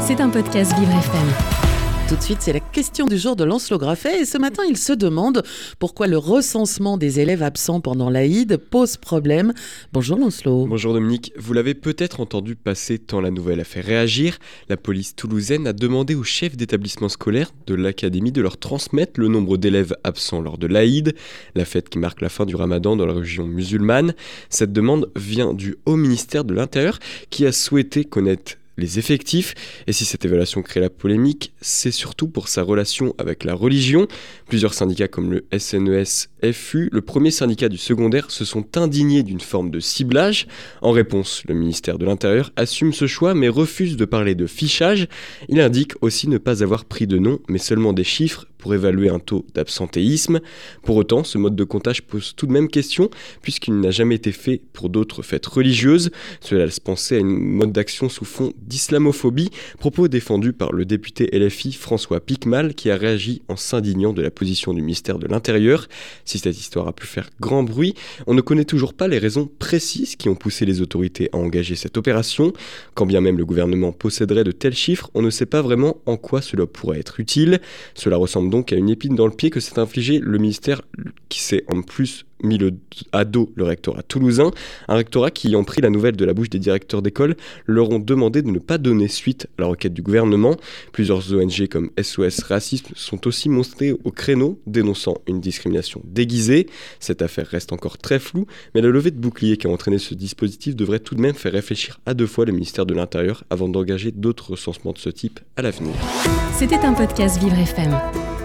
C'est un podcast Vivre FM. Tout de suite, c'est la question du jour de Lancelot Graffet. Et ce matin, il se demande pourquoi le recensement des élèves absents pendant l'Aïd pose problème. Bonjour Lancelot. Bonjour Dominique. Vous l'avez peut-être entendu passer tant la nouvelle a fait réagir. La police toulousaine a demandé aux chefs d'établissement scolaire de l'académie de leur transmettre le nombre d'élèves absents lors de l'Aïd, la fête qui marque la fin du ramadan dans la région musulmane. Cette demande vient du Haut ministère de l'Intérieur qui a souhaité connaître les effectifs. Et si cette évaluation crée la polémique, c'est surtout pour sa relation avec la religion. Plusieurs syndicats comme le SNES FU, le premier syndicat du secondaire, se sont indignés d'une forme de ciblage. En réponse, le ministère de l'Intérieur assume ce choix mais refuse de parler de fichage. Il indique aussi ne pas avoir pris de nom mais seulement des chiffres pour évaluer un taux d'absentéisme. Pour autant, ce mode de comptage pose tout de même question, puisqu'il n'a jamais été fait pour d'autres fêtes religieuses. Cela laisse penser à une mode d'action sous fond d'islamophobie, propos défendu par le député LFI François Picmal, qui a réagi en s'indignant de la position du ministère de l'Intérieur. Si cette histoire a pu faire grand bruit, on ne connaît toujours pas les raisons précises qui ont poussé les autorités à engager cette opération. Quand bien même le gouvernement posséderait de tels chiffres, on ne sait pas vraiment en quoi cela pourrait être utile. Cela ressemble donc à une épine dans le pied que s'est infligé le ministère qui s'est en plus mis le, à dos le rectorat toulousain, un rectorat qui, ayant pris la nouvelle de la bouche des directeurs d'école, leur ont demandé de ne pas donner suite à la requête du gouvernement. Plusieurs ONG comme SOS Racisme sont aussi montrées au créneau, dénonçant une discrimination déguisée. Cette affaire reste encore très floue, mais la levée de bouclier qui a entraîné ce dispositif devrait tout de même faire réfléchir à deux fois le ministère de l'Intérieur avant d'engager d'autres recensements de ce type à l'avenir. C'était un podcast Vivre FM.